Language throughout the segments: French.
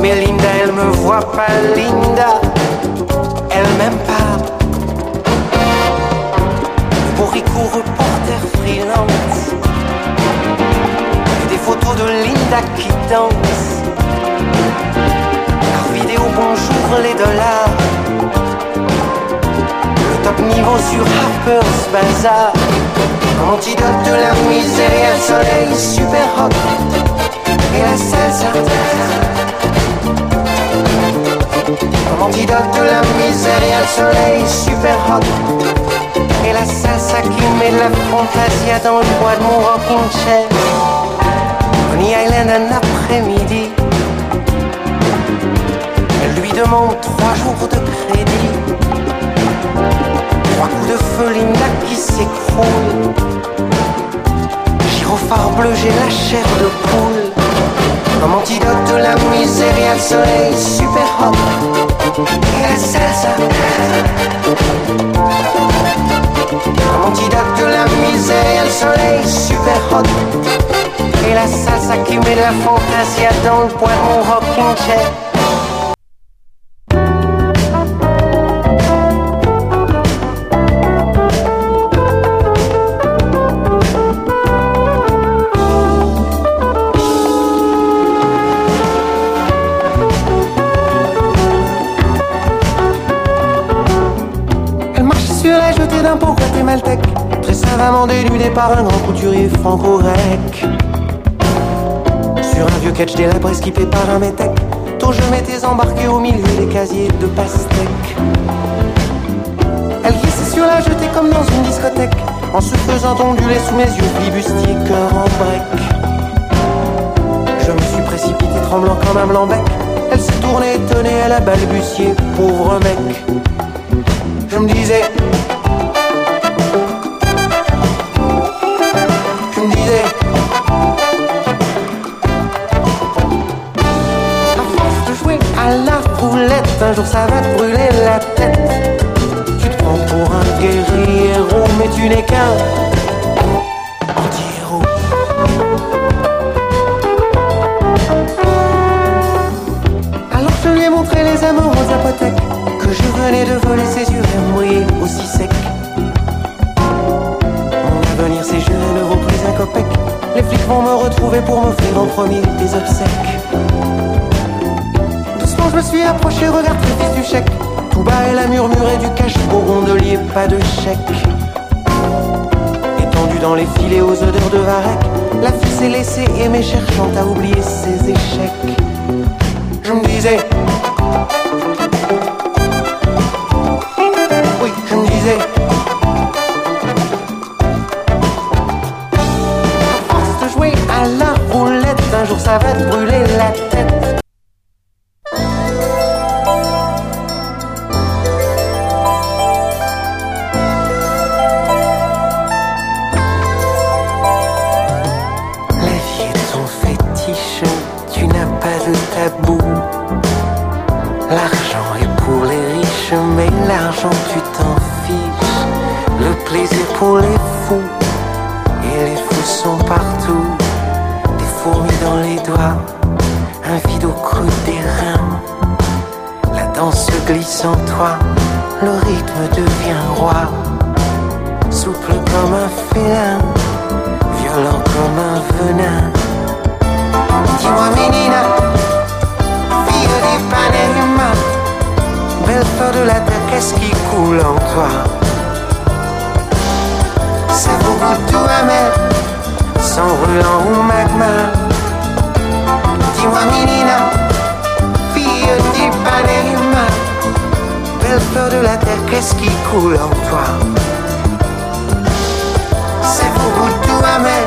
Mais Linda, elle me voit pas, Linda, elle m'aime pas. Borico, reporter freelance. Des photos de Linda qui danse. Par vidéo, bonjour les dollars. Le top niveau sur Harper's Bazaar. Antidote de la misère soleil soleil super hot. Et la salsa qui met la fantasia dans le bois de mon rocking chair. Coney Island un après-midi. Elle lui demande trois jours de crédit. Trois coups de feu, Linda qui s'écroule. Gyrophare bleu, j'ai la chair de poule. Comme antidote de la misère et le soleil super hot. Et la salsa. De la misère le soleil super hot. Et la salsa qui met la fantasia dans le mon rocking chair. Elle marche sur la jetée d'un pot guatémaltèque, très savamment dénudée par un grand couturier franco-grec. Sur un vieux catch délabré skippé par un métèque, tôt je m'étais embarqué au milieu des casiers de pastèques. Elle glissait sur la jetée comme dans une discothèque, en se faisant onduler sous mes yeux, flibustier, cœur en break. Je me suis précipité tremblant comme un blanc-bec. Elle s'est tournée étonnée, elle a balbutié, pauvre mec. Je me disais. Tu te prends pour un guerriero, mais tu n'es qu'un anti-héros. Alors je lui ai montré les amoureuses apothèques Que je venais de voler ses yeux mouillés aussi secs. Mon avenir c'est je ne vaut plus un copec. Les flics vont me retrouver pour m'offrir en premier des obsèques suis approché, regarde le fils du chèque. Tout bas elle a murmuré du cash au rondelier, pas de chèque. Étendue dans les filets aux odeurs de varech La fille s'est laissée aimer cherchant à oublier ses échecs tabou. L'argent est pour les riches, mais l'argent tu t'en fiches. Le plaisir pour les fous, et les fous sont partout. Des fourmis dans les doigts, un vide au creux des reins. La danse se glisse en toi, le rythme devient roi. Souple comme un félin, violent comme un brûlant ou magma. Dis-moi, menina, fille d'Ipanema, belle fleur de la terre, qu'est-ce qui coule en toi? C'est beaucoup tout amer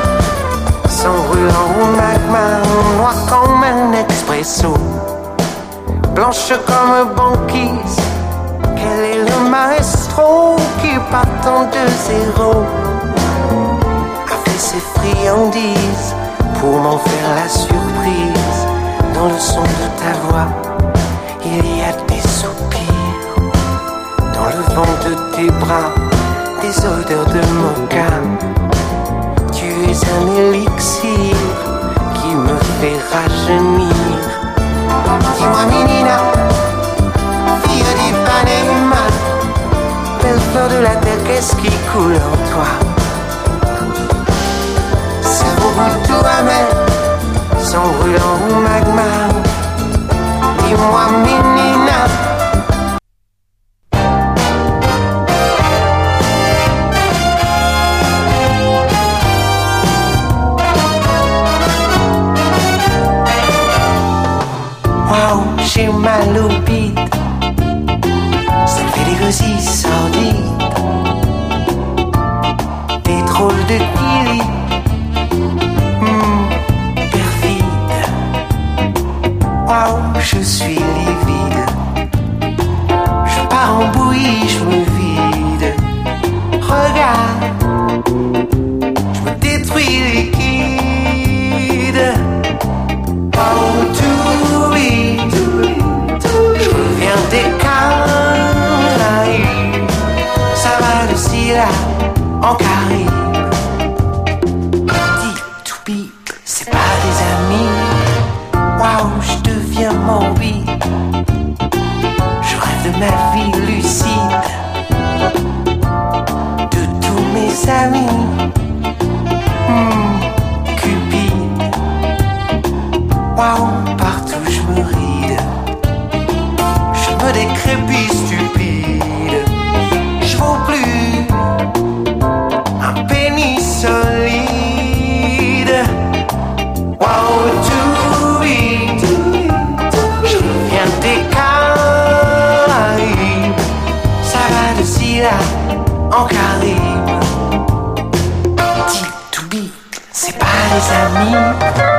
sans brûlant ou magma, noir comme un expresso, blanche comme banquise. Quel est le maestro qui partant de zéro friandise pour m'en faire la surprise. Dans le son de ta voix, il y a des soupirs. Dans le vent de tes bras, des odeurs de mocha. Tu es un élixir qui me fait rajeunir. Dis-moi, Minina, fille d'Ipanema, belle fleur de la terre, qu'est-ce qui coule en toi? C'est beaucoup tout amer, sans brûlant magma. Dis-moi, Minina. En Caraïbes.